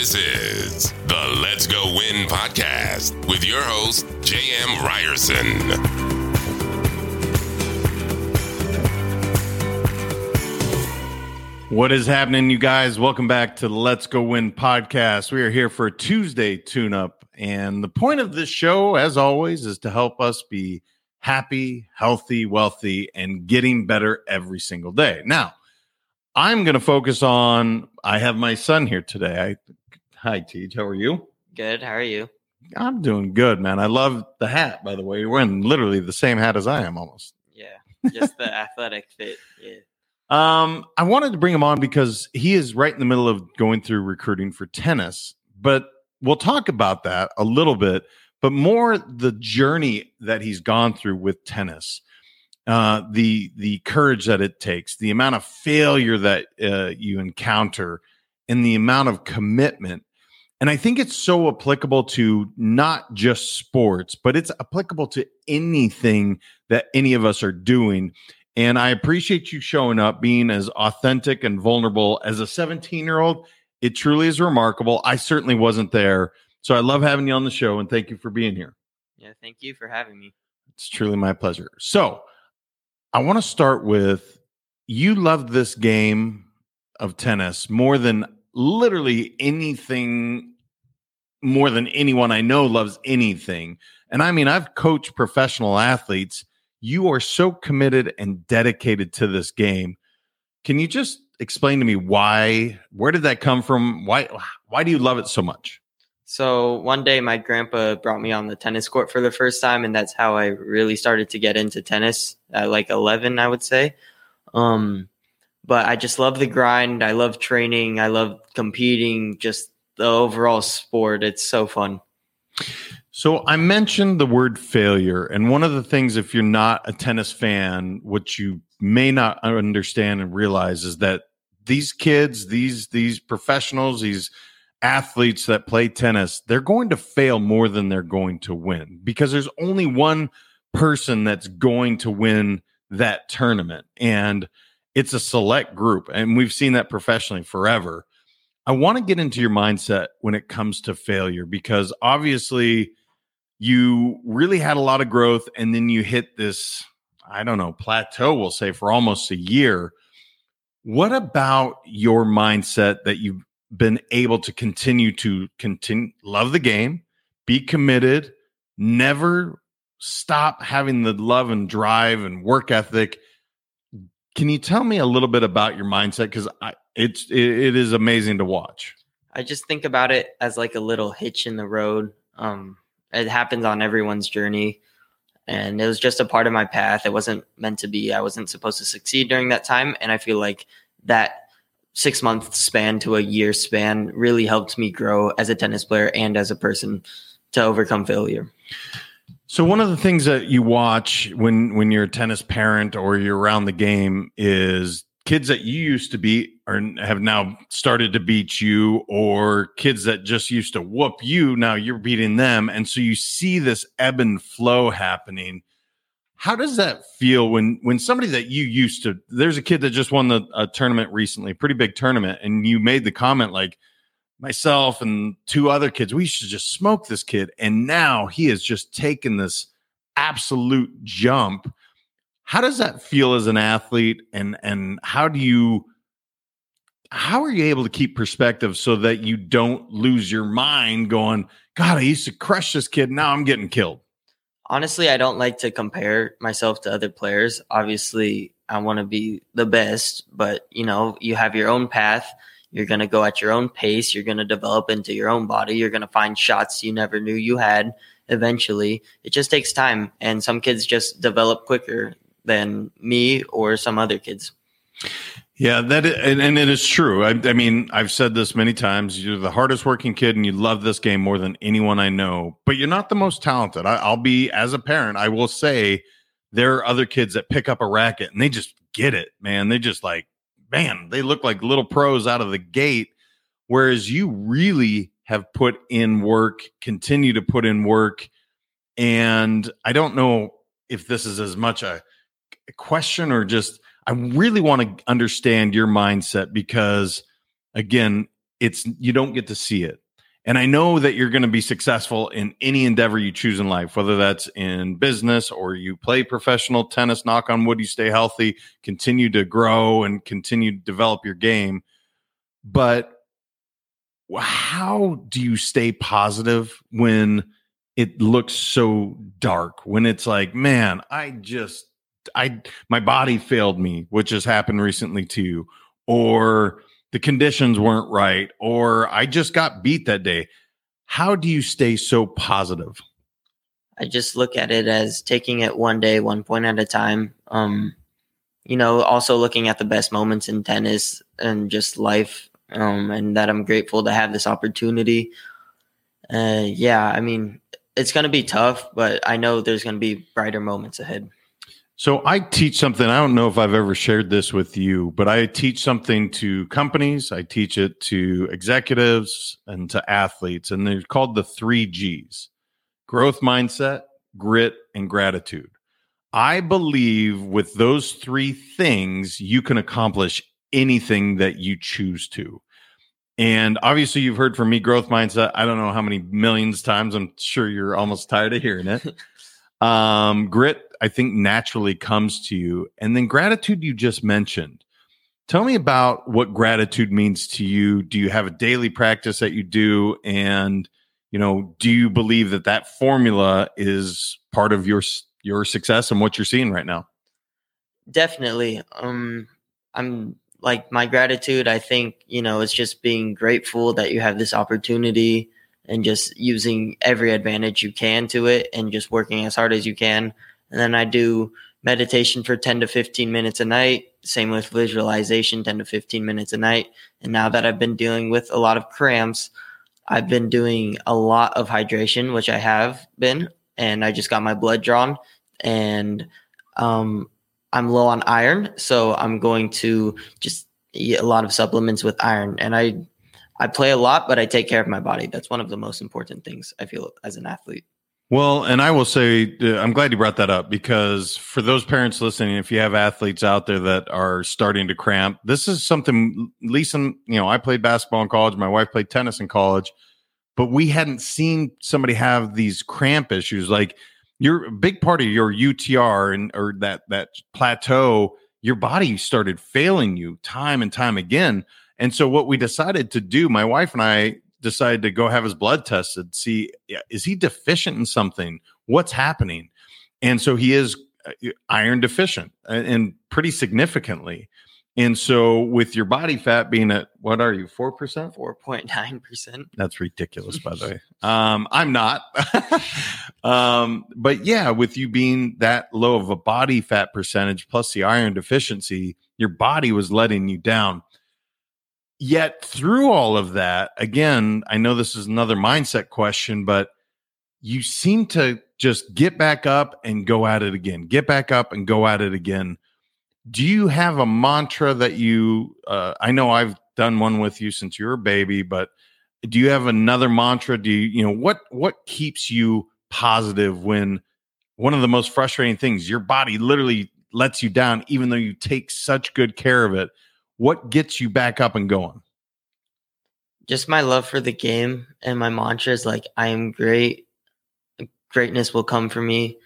This is the Let's Go Win podcast with your host, J.M. Ryerson. What is happening, you guys? Welcome back to the Let's Go Win podcast. We are here for a Tuesday tune up. And the point of this show, as always, is to help us be happy, healthy, wealthy, and getting better every single day. Now, I'm going to focus on, I have my son here today. I, hi, TJ. How are you? Good. How are you? I'm doing good, man. I love the hat, by the way. You're wearing literally the same hat as I am almost. Yeah. Just the athletic fit. Yeah. Um, I wanted to bring him on because he is right in the middle of going through recruiting for tennis, but we'll talk about that a little bit, but more the journey that he's gone through with tennis. Uh, the the courage that it takes, the amount of failure that uh, you encounter, and the amount of commitment. And I think it's so applicable to not just sports, but it's applicable to anything that any of us are doing. And I appreciate you showing up, being as authentic and vulnerable as a 17 year old. It truly is remarkable. I certainly wasn't there. So I love having you on the show and thank you for being here. Yeah. Thank you for having me. It's truly my pleasure. So I want to start with you loved this game of tennis more than literally anything, more than anyone I know loves anything. And I mean, I've coached professional athletes you are so committed and dedicated to this game. Can you just explain to me why? Where did that come from? Why? Why do you love it so much? So one day, my grandpa brought me on the tennis court for the first time, and that's how I really started to get into tennis at like eleven, I would say. Um, but I just love the grind. I love training. I love competing. Just the overall sport. It's so fun. So I mentioned the word failure, and one of the things, if you're not a tennis fan, what you may not understand and realize is that these kids, these these professionals, these athletes that play tennis, they're going to fail more than they're going to win because there's only one person that's going to win that tournament, and it's a select group, and we've seen that professionally forever. I want to get into your mindset when it comes to failure because obviously you really had a lot of growth and then you hit this i don't know plateau we'll say for almost a year what about your mindset that you've been able to continue to continue love the game be committed never stop having the love and drive and work ethic can you tell me a little bit about your mindset because it's it, it is amazing to watch i just think about it as like a little hitch in the road um it happens on everyone's journey. And it was just a part of my path. It wasn't meant to be. I wasn't supposed to succeed during that time. And I feel like that six month span to a year span really helped me grow as a tennis player and as a person to overcome failure. So one of the things that you watch when when you're a tennis parent or you're around the game is kids that you used to beat are have now started to beat you or kids that just used to whoop you now you're beating them. And so you see this ebb and flow happening. How does that feel when when somebody that you used to there's a kid that just won the a tournament recently pretty big tournament and you made the comment like myself and two other kids we should just smoke this kid and now he has just taken this absolute jump. How does that feel as an athlete and and how do you how are you able to keep perspective so that you don't lose your mind going god i used to crush this kid now i'm getting killed honestly i don't like to compare myself to other players. Obviously i want to be the best but you know you have your own path you're going to go at your own pace you're going to develop into your own body you're going to find shots you never knew you had eventually it just takes time and some kids just develop quicker than me or some other kids. Yeah, that is, and, and it is true. I, I, mean, I've said this many times. You're the hardest working kid, and you love this game more than anyone I know. But you're not the most talented. I, I'll be as a parent. I will say there are other kids that pick up a racket and they just get it, man. They just like, man, they look like little pros out of the gate. Whereas you really have put in work, continue to put in work, and I don't know if this is as much a question or just I really want to understand your mindset because again, it's you don't get to see it. And I know that you're going to be successful in any endeavor you choose in life, whether that's in business or you play professional tennis, knock on wood, you stay healthy, continue to grow and continue to develop your game. But how do you stay positive when it looks so dark? When it's like, man, I just, I, my body failed me, which has happened recently to you, or the conditions weren't right, or I just got beat that day. How do you stay so positive? I just look at it as taking it one day, one point at a time. Um, you know, also looking at the best moments in tennis and just life, um, and that I'm grateful to have this opportunity. Uh, yeah, I mean, it's going to be tough, but I know there's going to be brighter moments ahead. So I teach something. I don't know if I've ever shared this with you, but I teach something to companies. I teach it to executives and to athletes, and they're called the three G's growth mindset, grit, and gratitude. I believe with those three things, you can accomplish anything that you choose to. And obviously, you've heard from me growth mindset. I don't know how many millions times. I'm sure you're almost tired of hearing it. Um, grit, I think, naturally comes to you. And then gratitude, you just mentioned. Tell me about what gratitude means to you. Do you have a daily practice that you do? And, you know, do you believe that that formula is part of your your success and what you're seeing right now? Definitely. Um, I'm like my gratitude. I think you know it's just being grateful that you have this opportunity and just using every advantage you can to it and just working as hard as you can. And then I do meditation for 10 to 15 minutes a night. Same with visualization, 10 to 15 minutes a night. And now that I've been dealing with a lot of cramps, I've been doing a lot of hydration, which I have been, and I just got my blood drawn and um, I'm low on iron. So I'm going to just eat a lot of supplements with iron. And I I play a lot, but I take care of my body. That's one of the most important things I feel as an athlete. Well, and I will say, uh, I'm glad you brought that up because for those parents listening, if you have athletes out there that are starting to cramp, this is something, Lisa, you know, I played basketball in college. My wife played tennis in college, but we hadn't seen somebody have these cramp issues. Like your big part of your UTR and, or that, that plateau, your body started failing you time and time again. And so what we decided to do, my wife and I decided to go have his blood tested, see is he deficient in something? What's happening? And so he is uh, iron deficient and pretty significantly. And so, with your body fat being at what are you, 4%? 4.9%. That's ridiculous, by the way. Um, I'm not. um, but yeah, with you being that low of a body fat percentage plus the iron deficiency, your body was letting you down. Yet through all of that, again, I know this is another mindset question, but you seem to just get back up and go at it again, get back up and go at it again. Do you have a mantra that you, uh, I know I've done one with you since you were a baby, but do you have another mantra? Do you, you know, what, what keeps you positive when one of the most frustrating things, your body literally lets you down, even though you take such good care of it? What gets you back up and going? Just my love for the game and my mantra is like I am great. Greatness will come for me.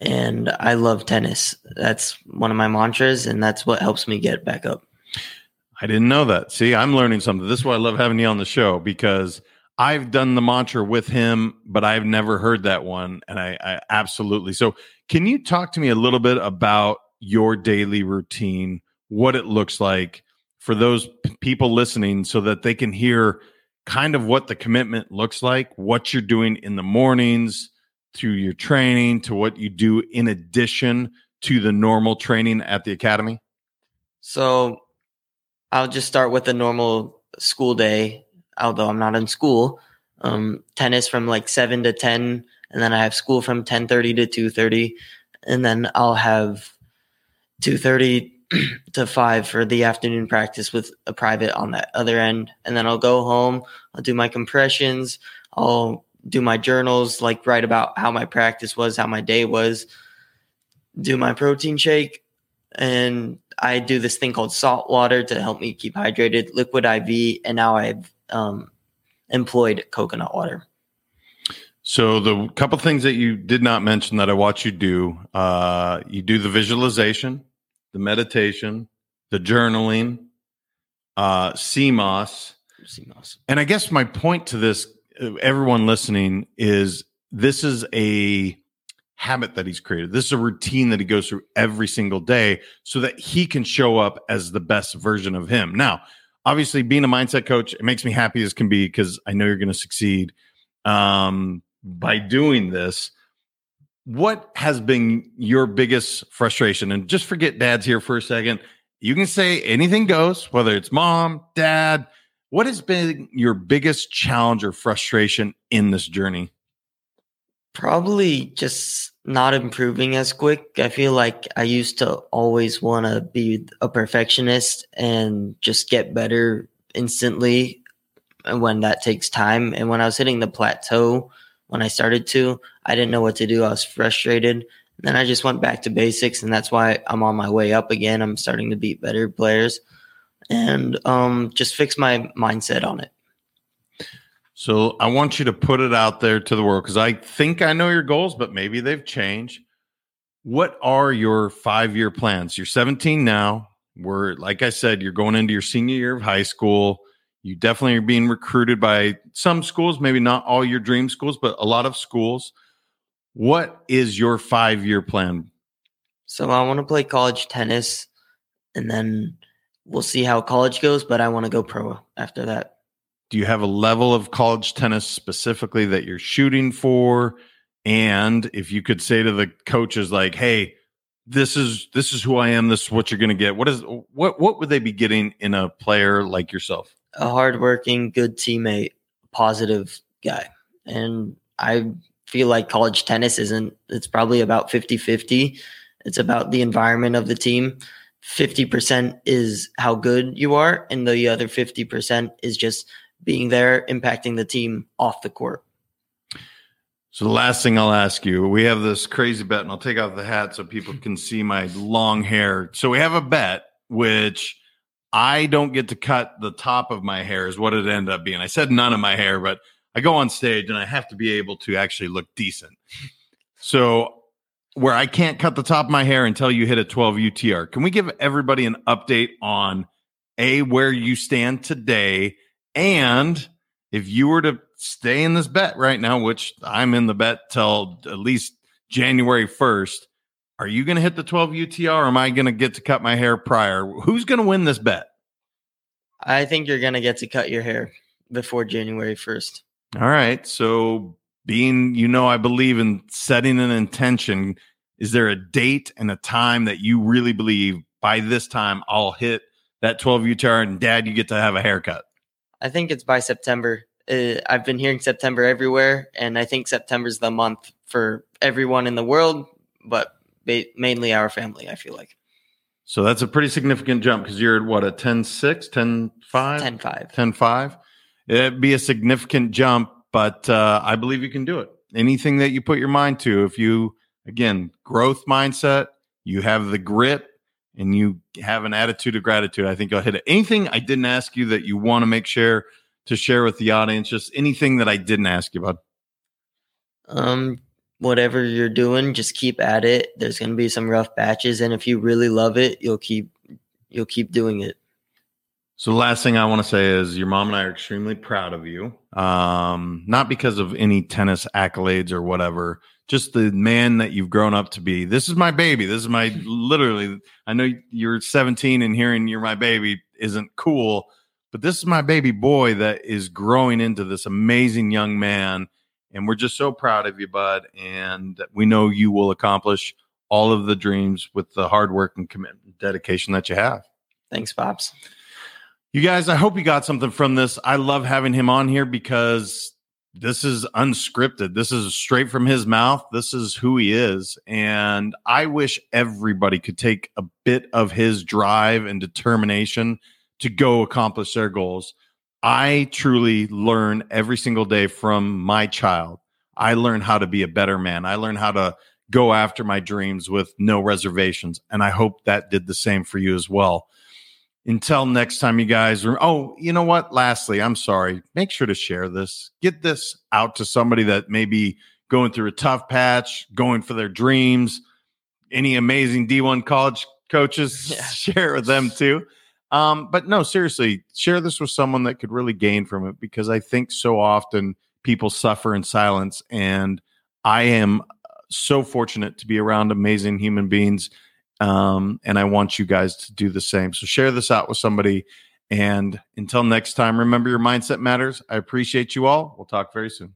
And I love tennis. That's one of my mantras, and that's what helps me get back up. I didn't know that. See, I'm learning something. This is why I love having you on the show because I've done the mantra with him, but I've never heard that one. And I, I absolutely. So, can you talk to me a little bit about your daily routine? What it looks like for those p- people listening so that they can hear kind of what the commitment looks like, what you're doing in the mornings to your training, to what you do in addition to the normal training at the academy? So I'll just start with a normal school day, although I'm not in school. Um, tennis from like seven to ten, and then I have school from ten thirty to two thirty, and then I'll have two thirty to five for the afternoon practice with a private on that other end. And then I'll go home, I'll do my compressions, I'll do my journals, like write about how my practice was, how my day was, do my protein shake. And I do this thing called salt water to help me keep hydrated, liquid IV, and now I've um, employed coconut water. So the couple things that you did not mention that I watch you do, uh, you do the visualization, the meditation, the journaling, uh, CMOS. CMOS. And I guess my point to this, uh, everyone listening, is this is a habit that he's created. This is a routine that he goes through every single day so that he can show up as the best version of him. Now, obviously, being a mindset coach, it makes me happy as can be because I know you're going to succeed um, by doing this. What has been your biggest frustration? And just forget dad's here for a second. You can say anything goes, whether it's mom, dad. What has been your biggest challenge or frustration in this journey? Probably just not improving as quick. I feel like I used to always want to be a perfectionist and just get better instantly when that takes time. And when I was hitting the plateau, when I started to, I didn't know what to do. I was frustrated. And then I just went back to basics, and that's why I'm on my way up again. I'm starting to beat better players and um, just fix my mindset on it. So I want you to put it out there to the world because I think I know your goals, but maybe they've changed. What are your five year plans? You're 17 now. We're, like I said, you're going into your senior year of high school. You definitely are being recruited by some schools, maybe not all your dream schools, but a lot of schools. What is your five year plan? So I want to play college tennis and then we'll see how college goes, but I want to go pro after that do you have a level of college tennis specifically that you're shooting for and if you could say to the coaches like hey this is this is who i am this is what you're going to get what is what what would they be getting in a player like yourself a hardworking good teammate positive guy and i feel like college tennis isn't it's probably about 50-50 it's about the environment of the team 50% is how good you are and the other 50% is just being there, impacting the team off the court. So the last thing I'll ask you, we have this crazy bet, and I'll take off the hat so people can see my long hair. So we have a bet, which I don't get to cut the top of my hair, is what it ended up being. I said none of my hair, but I go on stage and I have to be able to actually look decent. So where I can't cut the top of my hair until you hit a 12 UTR, can we give everybody an update on a where you stand today and if you were to stay in this bet right now, which I'm in the bet till at least January 1st, are you going to hit the 12 UTR or am I going to get to cut my hair prior? Who's going to win this bet? I think you're going to get to cut your hair before January 1st. All right. So, being, you know, I believe in setting an intention. Is there a date and a time that you really believe by this time I'll hit that 12 UTR and dad, you get to have a haircut? I think it's by September. Uh, I've been hearing September everywhere, and I think September's the month for everyone in the world, but ba- mainly our family. I feel like. So that's a pretty significant jump because you're at what a 10 6, 10 5? 10 5. 10 5. It'd be a significant jump, but uh, I believe you can do it. Anything that you put your mind to, if you, again, growth mindset, you have the grit, and you have an attitude of gratitude, I think you'll hit it. Anything I didn't ask you that you want to make sure to share with the audience, just anything that I didn't ask you about? Um, whatever you're doing, just keep at it. There's going to be some rough batches, and if you really love it, you'll keep you'll keep doing it. So the last thing I want to say is your mom and I are extremely proud of you. Um, not because of any tennis accolades or whatever, just the man that you've grown up to be. This is my baby. This is my literally. I know you're 17 and hearing you're my baby isn't cool, but this is my baby boy that is growing into this amazing young man. And we're just so proud of you, bud. And we know you will accomplish all of the dreams with the hard work and commitment, dedication that you have. Thanks, Pops. You guys, I hope you got something from this. I love having him on here because this is unscripted. This is straight from his mouth. This is who he is. And I wish everybody could take a bit of his drive and determination to go accomplish their goals. I truly learn every single day from my child. I learn how to be a better man. I learn how to go after my dreams with no reservations. And I hope that did the same for you as well. Until next time, you guys. Oh, you know what? Lastly, I'm sorry. Make sure to share this. Get this out to somebody that may be going through a tough patch, going for their dreams. Any amazing D1 college coaches, yeah. share with them too. Um, but no, seriously, share this with someone that could really gain from it because I think so often people suffer in silence. And I am so fortunate to be around amazing human beings. Um, and I want you guys to do the same. So share this out with somebody. And until next time, remember your mindset matters. I appreciate you all. We'll talk very soon.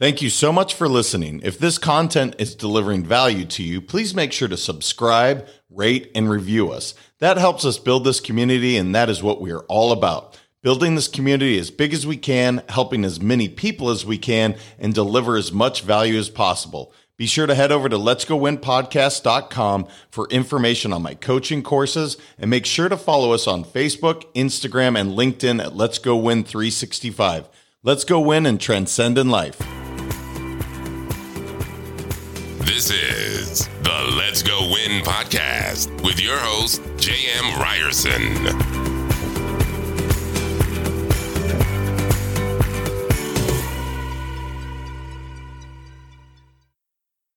Thank you so much for listening. If this content is delivering value to you, please make sure to subscribe, rate, and review us. That helps us build this community, and that is what we are all about. Building this community as big as we can, helping as many people as we can, and deliver as much value as possible. Be sure to head over to letsgowinpodcast.com for information on my coaching courses and make sure to follow us on Facebook, Instagram, and LinkedIn at Let's Go Win 365. Let's go win and transcend in life. This is the Let's Go Win podcast with your host, J.M. Ryerson.